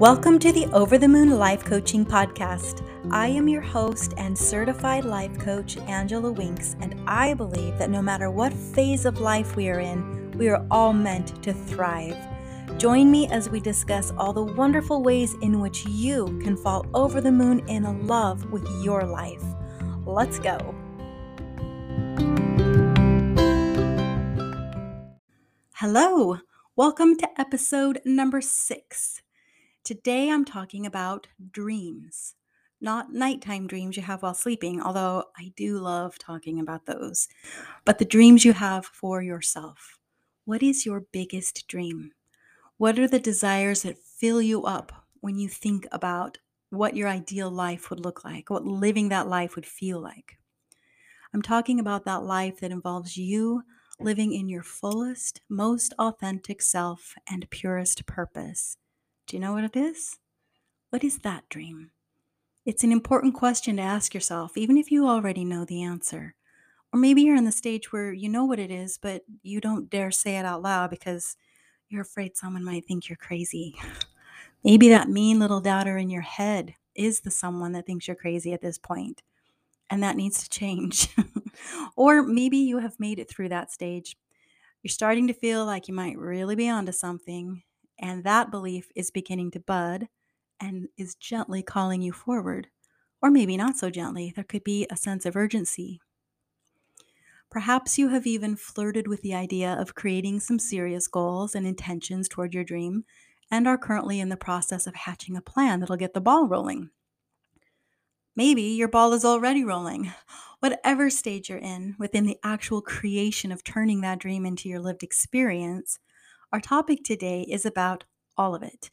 Welcome to the Over the Moon Life Coaching Podcast. I am your host and certified life coach, Angela Winks, and I believe that no matter what phase of life we are in, we are all meant to thrive. Join me as we discuss all the wonderful ways in which you can fall over the moon in love with your life. Let's go. Hello, welcome to episode number six. Today I'm talking about dreams, not nighttime dreams you have while sleeping, although I do love talking about those, but the dreams you have for yourself. What is your biggest dream? What are the desires that fill you up when you think about what your ideal life would look like, what living that life would feel like? I'm talking about that life that involves you living in your fullest, most authentic self and purest purpose. Do you know what it is? What is that dream? It's an important question to ask yourself, even if you already know the answer. Or maybe you're in the stage where you know what it is, but you don't dare say it out loud because you're afraid someone might think you're crazy. Maybe that mean little doubter in your head is the someone that thinks you're crazy at this point, and that needs to change. or maybe you have made it through that stage. You're starting to feel like you might really be onto something, and that belief is beginning to bud and is gently calling you forward. Or maybe not so gently. There could be a sense of urgency. Perhaps you have even flirted with the idea of creating some serious goals and intentions toward your dream and are currently in the process of hatching a plan that'll get the ball rolling. Maybe your ball is already rolling. Whatever stage you're in within the actual creation of turning that dream into your lived experience, our topic today is about all of it.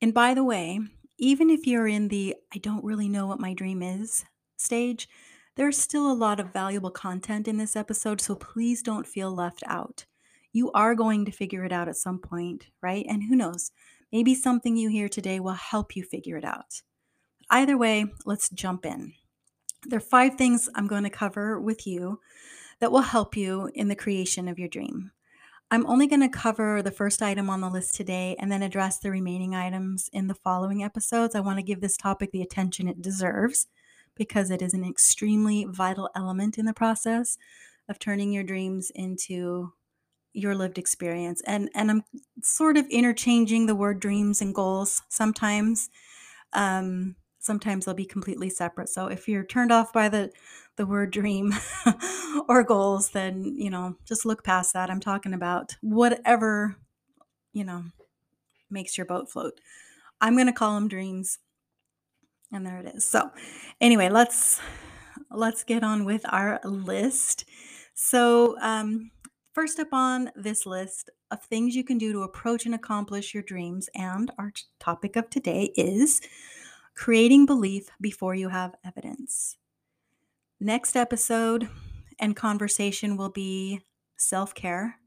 And by the way, even if you're in the I don't really know what my dream is stage, there's still a lot of valuable content in this episode, so please don't feel left out. You are going to figure it out at some point, right? And who knows, maybe something you hear today will help you figure it out. Either way, let's jump in. There are five things I'm going to cover with you that will help you in the creation of your dream. I'm only going to cover the first item on the list today and then address the remaining items in the following episodes. I want to give this topic the attention it deserves because it is an extremely vital element in the process of turning your dreams into your lived experience. And and I'm sort of interchanging the word dreams and goals sometimes. Um, sometimes they'll be completely separate. So if you're turned off by the the word dream or goals, then, you know, just look past that. I'm talking about whatever, you know, makes your boat float. I'm going to call them dreams. And there it is. So, anyway, let's let's get on with our list. So, um first up on this list of things you can do to approach and accomplish your dreams and our topic of today is creating belief before you have evidence. Next episode and conversation will be self care.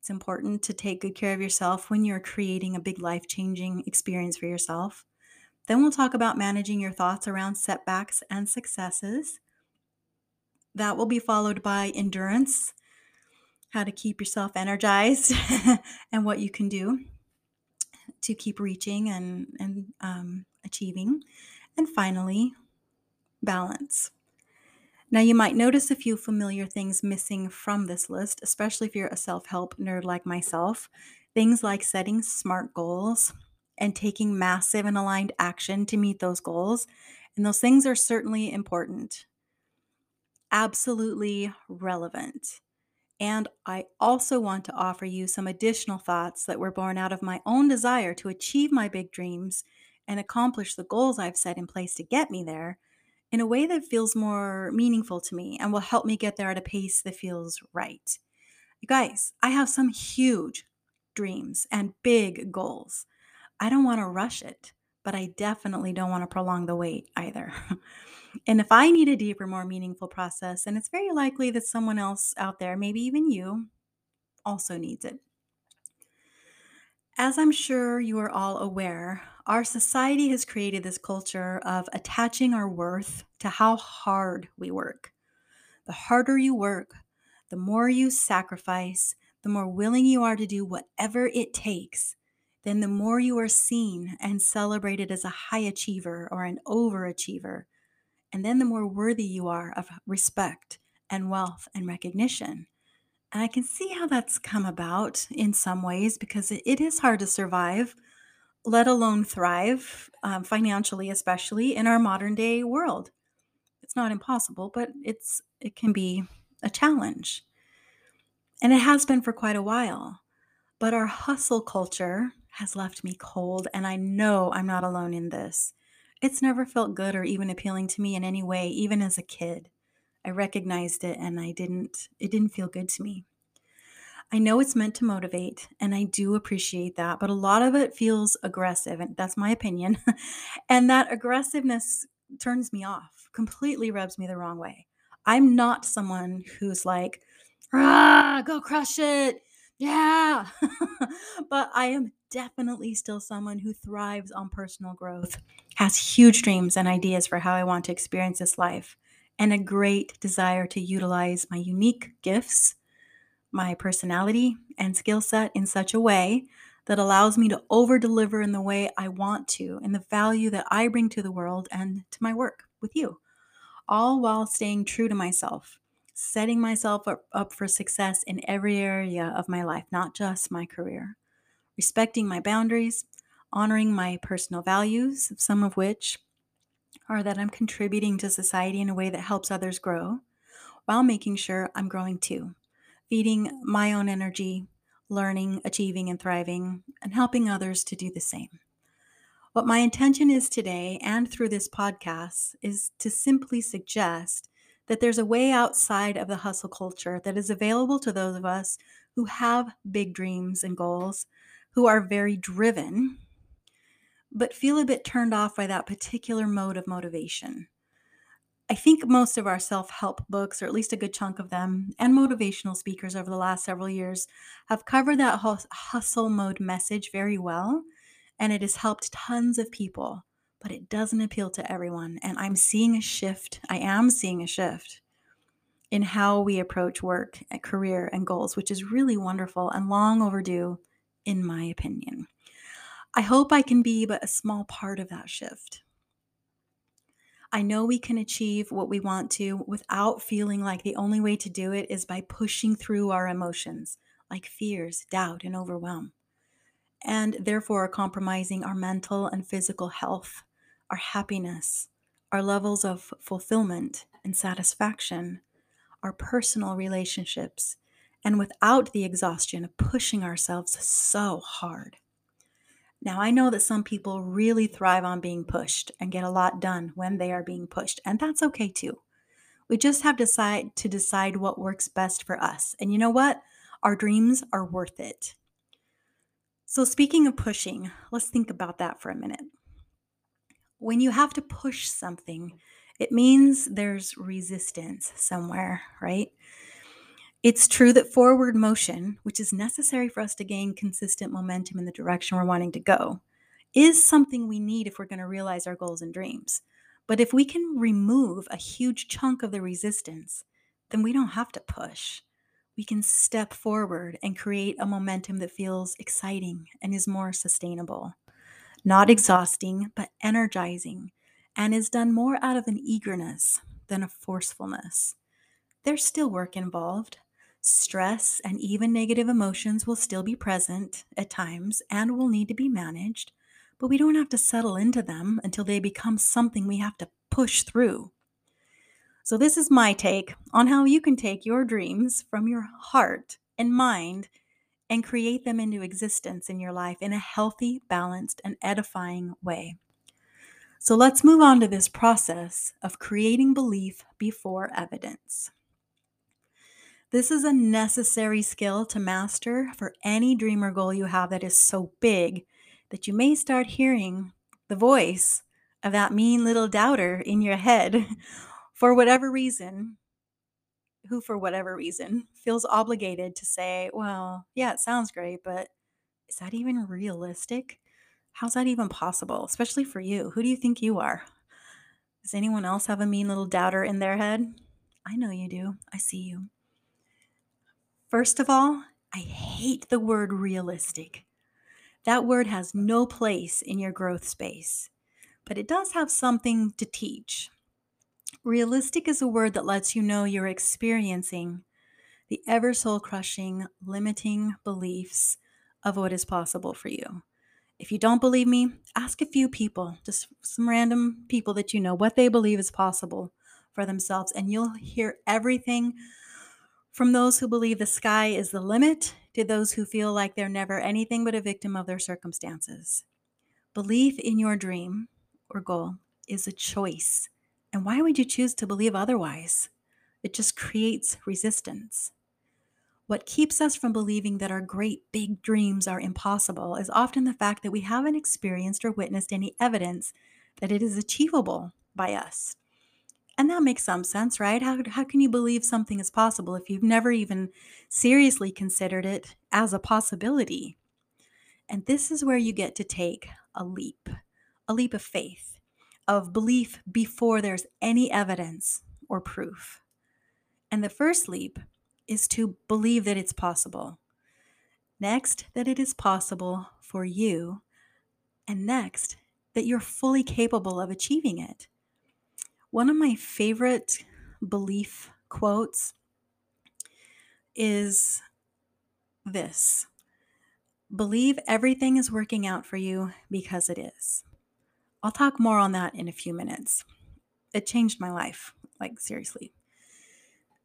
It's important to take good care of yourself when you're creating a big life changing experience for yourself. Then we'll talk about managing your thoughts around setbacks and successes. That will be followed by endurance, how to keep yourself energized, and what you can do to keep reaching and, and um, achieving. And finally, balance. Now, you might notice a few familiar things missing from this list, especially if you're a self help nerd like myself. Things like setting smart goals and taking massive and aligned action to meet those goals. And those things are certainly important, absolutely relevant. And I also want to offer you some additional thoughts that were born out of my own desire to achieve my big dreams and accomplish the goals I've set in place to get me there in a way that feels more meaningful to me and will help me get there at a pace that feels right. You guys, I have some huge dreams and big goals. I don't want to rush it, but I definitely don't want to prolong the wait either. and if I need a deeper, more meaningful process, and it's very likely that someone else out there, maybe even you, also needs it. As I'm sure you are all aware, our society has created this culture of attaching our worth to how hard we work. The harder you work, the more you sacrifice, the more willing you are to do whatever it takes, then the more you are seen and celebrated as a high achiever or an overachiever, and then the more worthy you are of respect and wealth and recognition. And I can see how that's come about in some ways because it, is hard to survive, let alone thrive, um, financially, especially in our modern day world. It's not impossible, but it's it can be a challenge. And it has been for quite a while. But our hustle culture has left me cold, and I know I'm not alone in this. It's never felt good or even appealing to me in any way, even as a kid. I recognized it and I didn't it didn't feel good to me. I know it's meant to motivate and I do appreciate that, but a lot of it feels aggressive and that's my opinion. and that aggressiveness turns me off, completely rubs me the wrong way. I'm not someone who's like, ah, go crush it. Yeah. but I am definitely still someone who thrives on personal growth, has huge dreams and ideas for how I want to experience this life, and a great desire to utilize my unique gifts, my personality, and skill set in such a way that allows me to over deliver in the way I want to and the value that I bring to the world and to my work with you, all while staying true to myself setting myself up, up for success in every area of my life, not just my career. Respecting my boundaries, honoring my personal values, some of which are that I'm contributing to society in a way that helps others grow, while making sure I'm growing too, feeding my own energy, learning, achieving, and thriving, and helping others to do the same. What my intention is today and through this podcast is to simply suggest that there's a way outside of the hustle culture that is available to those of us who have big dreams and goals, who are very driven, but feel a bit turned off by that particular mode of motivation. I think most of our self help books, or at least a good chunk of them, and motivational speakers over the last several years have covered that hustle mode message very well, and it has helped tons of people but it doesn't appeal to everyone. And I'm seeing a shift. I am seeing a shift in how we approach work, eh, career, and goals, which is really wonderful and long overdue, in my opinion. I hope I can be but a small part of that shift. I know we can achieve what we want to without feeling like the only way to do it is by pushing through our emotions, like fears, doubt, and overwhelm, and therefore compromising our mental and physical health our happiness, our levels of fulfillment and satisfaction, our personal relationships, and without the exhaustion of pushing ourselves so hard. Now, I know that some people really thrive on being pushed and get a lot done when they are being pushed, and that's okay too. We just have to decide to decide what works best for us. And you know what? Our dreams are worth it. So, speaking of pushing, let's think about that for a minute when you have to push something, it means there's resistance somewhere, right? It's true that forward motion, which is necessary for us to gain consistent momentum in the direction we're wanting to go, is something we need if we're going to realize our goals and dreams. But if we can remove a huge chunk of the resistance, then we don't have to push. We can step forward and create a momentum that feels exciting and is more sustainable not exhausting, but energizing, and is done more out of an eagerness than a forcefulness. There's still work involved. Stress and even negative emotions will still be present at times and will need to be managed, but we don't have to settle into them until they become something we have to push through. So, this is my take on how you can take your dreams from your heart and mind and create them into existence in your life in a healthy, balanced, and edifying way. So let's move on to this process of creating belief before evidence. This is a necessary skill to master for any dream or goal you have that is so big that you may start hearing the voice of that mean little doubter in your head for whatever reason who, for whatever reason, feels obligated to say, well, yeah, it sounds great, but is that even realistic? How's that even possible, especially for you? Who do you think you are? Does anyone else have a mean little doubter in their head? I know you do. I see you. First of all, I hate the word realistic. That word has no place in your growth space, but it does have something to teach. Realistic is a word that lets you know you're experiencing the ever soul crushing, limiting beliefs of what is possible for you. If you don't believe me, ask a few people, just some random people that you know, what they believe is possible for themselves, and you'll hear everything from those who believe the sky is the limit to those who feel like they're never anything but a victim of their circumstances. Belief in your dream or goal is a choice. And why would you choose to believe otherwise? It just creates resistance. What keeps us from believing that our great big dreams are impossible is often the fact that we haven't experienced or witnessed any evidence that it is achievable by us. And that makes some sense, right? How, how can you believe something is possible if you've never even seriously considered it as a possibility? And this is where you get to take a leap, a leap of faith, of belief before there's any evidence or proof. And the first leap is to believe that it's possible. Next, that it is possible for you. And next, that you're fully capable of achieving it. One of my favorite belief quotes is this Believe everything is working out for you because it is. I'll talk more on that in a few minutes. It changed my life, like, seriously.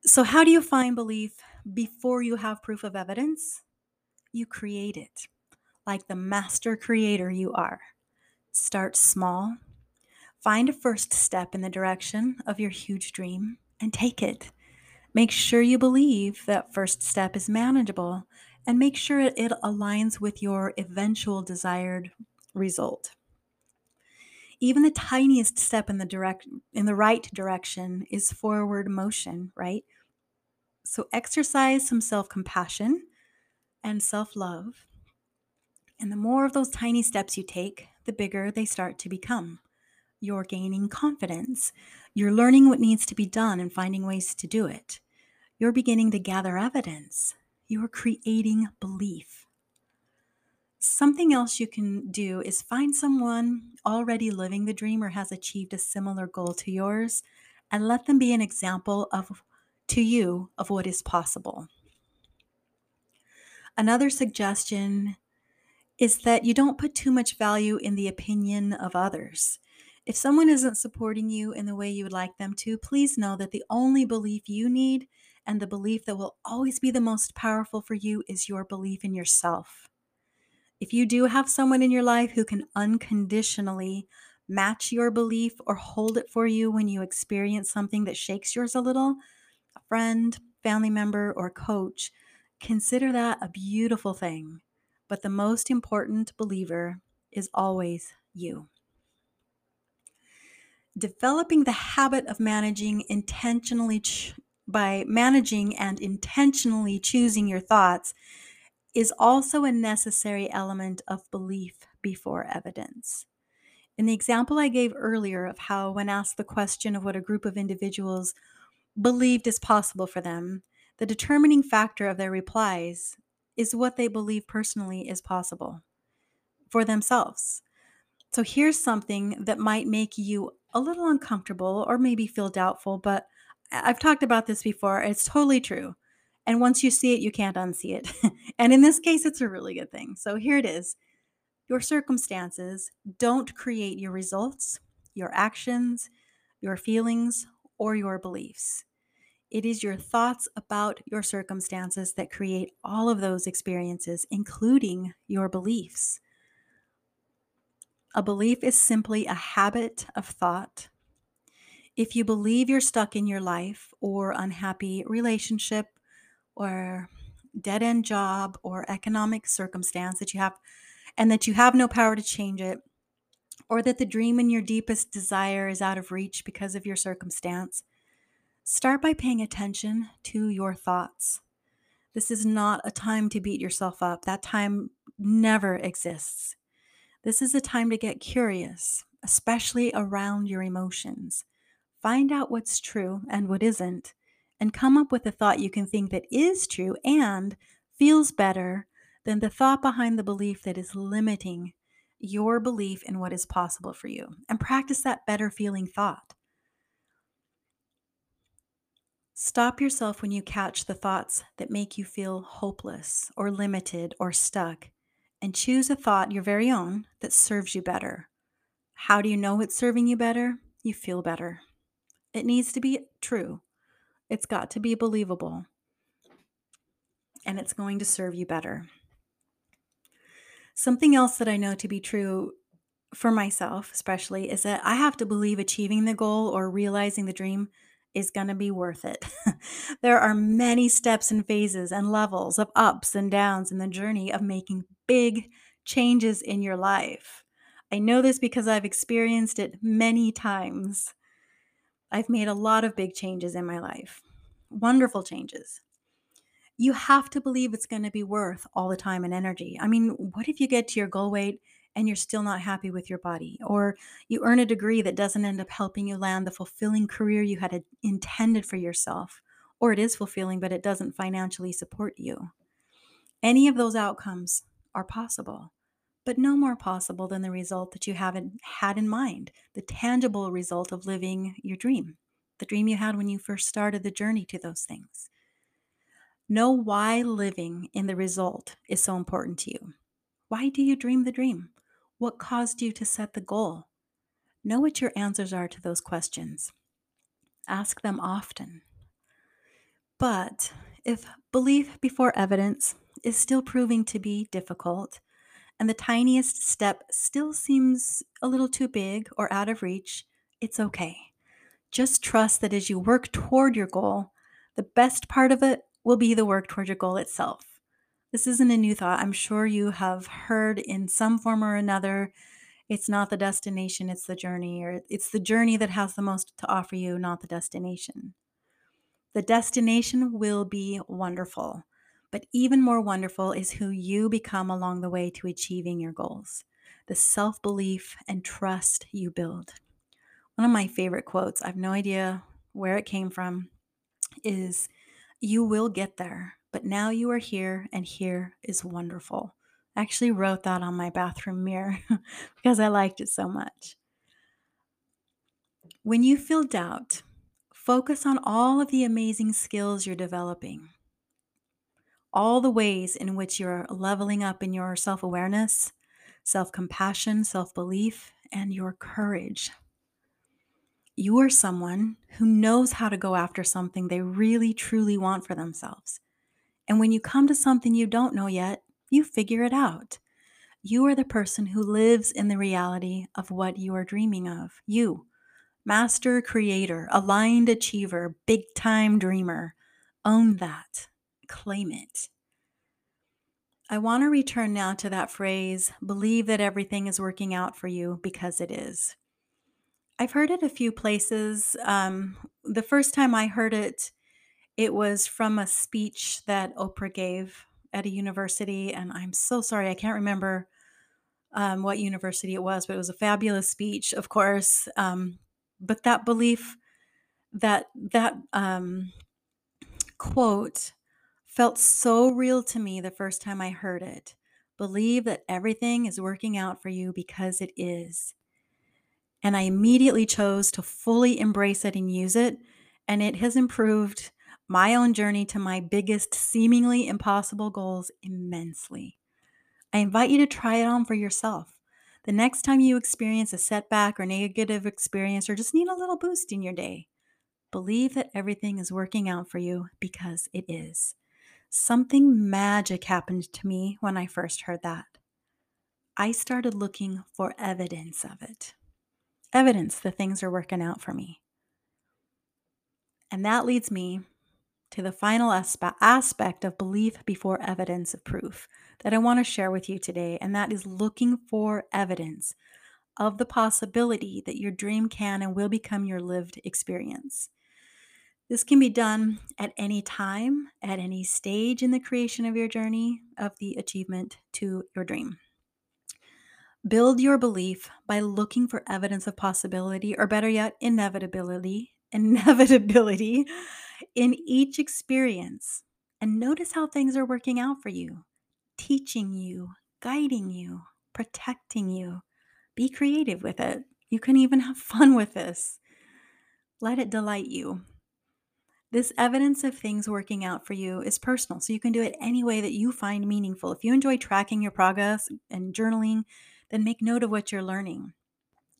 So, how do you find belief before you have proof of evidence? You create it like the master creator you are. Start small. Find a first step in the direction of your huge dream and take it. Make sure you believe that first step is manageable and make sure it aligns with your eventual desired result. Even the tiniest step in the direct in the right direction is forward motion, right? So exercise some self-compassion and self-love. And the more of those tiny steps you take, the bigger they start to become. You're gaining confidence. You're learning what needs to be done and finding ways to do it. You're beginning to gather evidence. You're creating belief. Something else you can do is find someone already living the dream or has achieved a similar goal to yours and let them be an example of to you of what is possible. Another suggestion is that you don't put too much value in the opinion of others. If someone isn't supporting you in the way you would like them to, please know that the only belief you need and the belief that will always be the most powerful for you is your belief in yourself. If you do have someone in your life who can unconditionally match your belief or hold it for you when you experience something that shakes yours a little, a friend, family member, or coach, consider that a beautiful thing. But the most important believer is always you. Developing the habit of managing intentionally ch- by managing and intentionally choosing your thoughts is also a necessary element of belief before evidence. In the example I gave earlier of how, when asked the question of what a group of individuals believed is possible for them, the determining factor of their replies is what they believe personally is possible for themselves. So here's something that might make you a little uncomfortable or maybe feel doubtful, but I've talked about this before. It's totally true. And once you see it, you can't unsee it. and in this case, it's a really good thing. So here it is Your circumstances don't create your results, your actions, your feelings, or your beliefs. It is your thoughts about your circumstances that create all of those experiences, including your beliefs. A belief is simply a habit of thought. If you believe you're stuck in your life or unhappy relationship or dead end job or economic circumstance that you have and that you have no power to change it, or that the dream in your deepest desire is out of reach because of your circumstance, start by paying attention to your thoughts. This is not a time to beat yourself up. That time never exists. This is a time to get curious, especially around your emotions. Find out what's true and what isn't, and come up with a thought you can think that is true and feels better than the thought behind the belief that is limiting your belief in what is possible for you. And practice that better feeling thought. Stop yourself when you catch the thoughts that make you feel hopeless or limited or stuck and choose a thought, your very own, that serves you better. How do you know it's serving you better? You feel better. It needs to be true, it's got to be believable, and it's going to serve you better. Something else that I know to be true for myself, especially, is that I have to believe achieving the goal or realizing the dream is going to be worth it. there are many steps and phases and levels of ups and downs in the journey of making big changes in your life. I know this because I've experienced it many times. I've made a lot of big changes in my life, wonderful changes. You have to believe it's going to be worth all the time and energy. I mean, what if you get to your goal weight and you're still not happy with your body, or you earn a degree that doesn't end up helping you land the fulfilling career you had intended for yourself, or it is fulfilling but it doesn't financially support you. Any of those outcomes are possible, but no more possible than the result that you haven't had in mind, the tangible result of living your dream, the dream you had when you first started the journey to those things. Know why living in the result is so important to you. Why do you dream the dream? What caused you to set the goal? Know what your answers are to those questions. Ask them often. But if belief before evidence is still proving to be difficult, and the tiniest step still seems a little too big or out of reach, it's okay. Just trust that as you work toward your goal, the best part of it will be the work toward your goal itself. This isn't a new thought. I'm sure you have heard in some form or another it's not the destination, it's the journey, or it's the journey that has the most to offer you, not the destination. The destination will be wonderful, but even more wonderful is who you become along the way to achieving your goals, the self belief and trust you build. One of my favorite quotes, I have no idea where it came from, is You will get there but now you are here, and here is wonderful. I actually wrote that on my bathroom mirror because I liked it so much. When you feel doubt, focus on all of the amazing skills you're developing, all the ways in which you're leveling up in your self awareness, self compassion, self belief, and your courage. You are someone who knows how to go after something they really truly want for themselves. And when you come to something you don't know yet, you figure it out. You are the person who lives in the reality of what you are dreaming of. You, master creator, aligned achiever, big time dreamer. Own that. Claim it. I want to return now to that phrase believe that everything is working out for you because it is. I've heard it a few places. Um, the first time I heard it, it was from a speech that Oprah gave at a university, and I'm so sorry, I can't remember um, what university it was, but it was a fabulous speech, of course. Um, but that belief, that that um, quote, felt so real to me the first time I heard it. Believe that everything is working out for you because it is. And I immediately chose to fully embrace it and use it. And it has improved my own journey to my biggest, seemingly impossible goals immensely. I invite you to try it on for yourself. The next time you experience a setback or negative experience or just need a little boost in your day, believe that everything is working out for you because it is. Something magic happened to me when I first heard that. I started looking for evidence of it. Evidence that things are working out for me. And that leads me to the final aspe- aspect of belief before evidence of proof that I want to share with you today, and that is looking for evidence of the possibility that your dream can and will become your lived experience. This can be done at any time, at any stage in the creation of your journey of the achievement to your dream. Build your belief by looking for evidence of possibility, or better yet, inevitability, inevitability in each experience and notice how things are working out for you. teaching you, guiding you, protecting you. Be creative with it. You can even have fun with this. Let it delight you. This evidence of things working out for you is personal, so you can do it any way that you find meaningful. If you enjoy tracking your progress and journaling, then make note of what you're learning.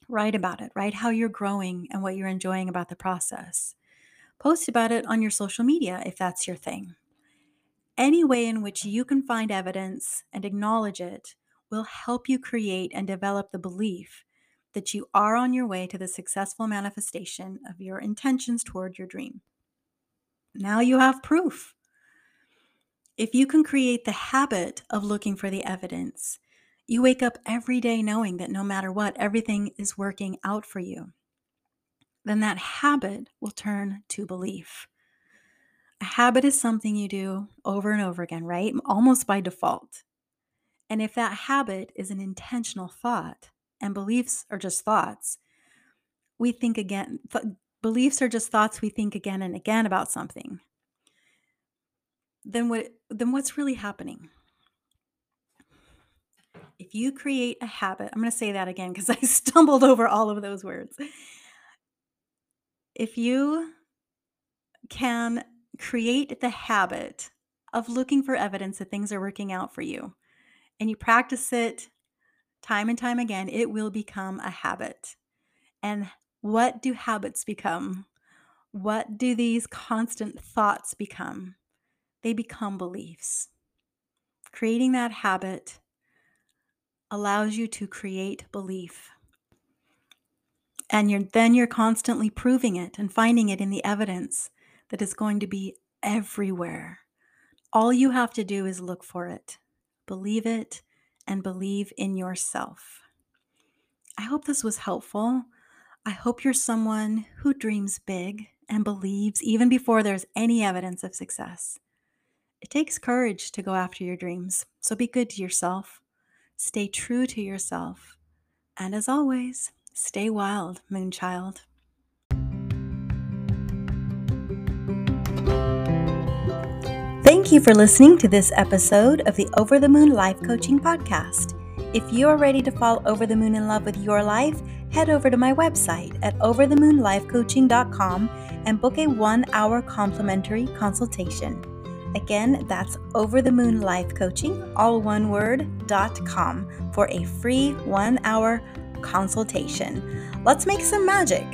Write about it, write how you're growing and what you're enjoying about the process. Post about it on your social media if that's your thing. Any way in which you can find evidence and acknowledge it will help you create and develop the belief that you are on your way to the successful manifestation of your intentions toward your dream. Now you have proof. If you can create the habit of looking for the evidence, you wake up every day knowing that no matter what, everything is working out for you. Then that habit will turn to belief. A habit is something you do over and over again, right? Almost by default. And if that habit is an intentional thought and beliefs are just thoughts, we think again, th- beliefs are just thoughts we think again and again about something. Then what then what's really happening? If you create a habit, I'm going to say that again because I stumbled over all of those words. If you can create the habit of looking for evidence that things are working out for you and you practice it time and time again, it will become a habit. And what do habits become? What do these constant thoughts become? They become beliefs. Creating that habit allows you to create belief. And you're, then you're constantly proving it and finding it in the evidence that is going to be everywhere. All you have to do is look for it, believe it, and believe in yourself. I hope this was helpful. I hope you're someone who dreams big and believes even before there's any evidence of success. It takes courage to go after your dreams, so be good to yourself. Stay true to yourself. And as always, stay wild, Moonchild. Thank you for listening to this episode of the Over the Moon Life Coaching Podcast. If you are ready to fall over the moon in love with your life, head over to my website at overthemoonlifecoaching.com and book a one hour complimentary consultation. Again, that's overthemoonlifecoaching, the moon life coaching, all one word, dot com for a free one hour consultation. Let's make some magic.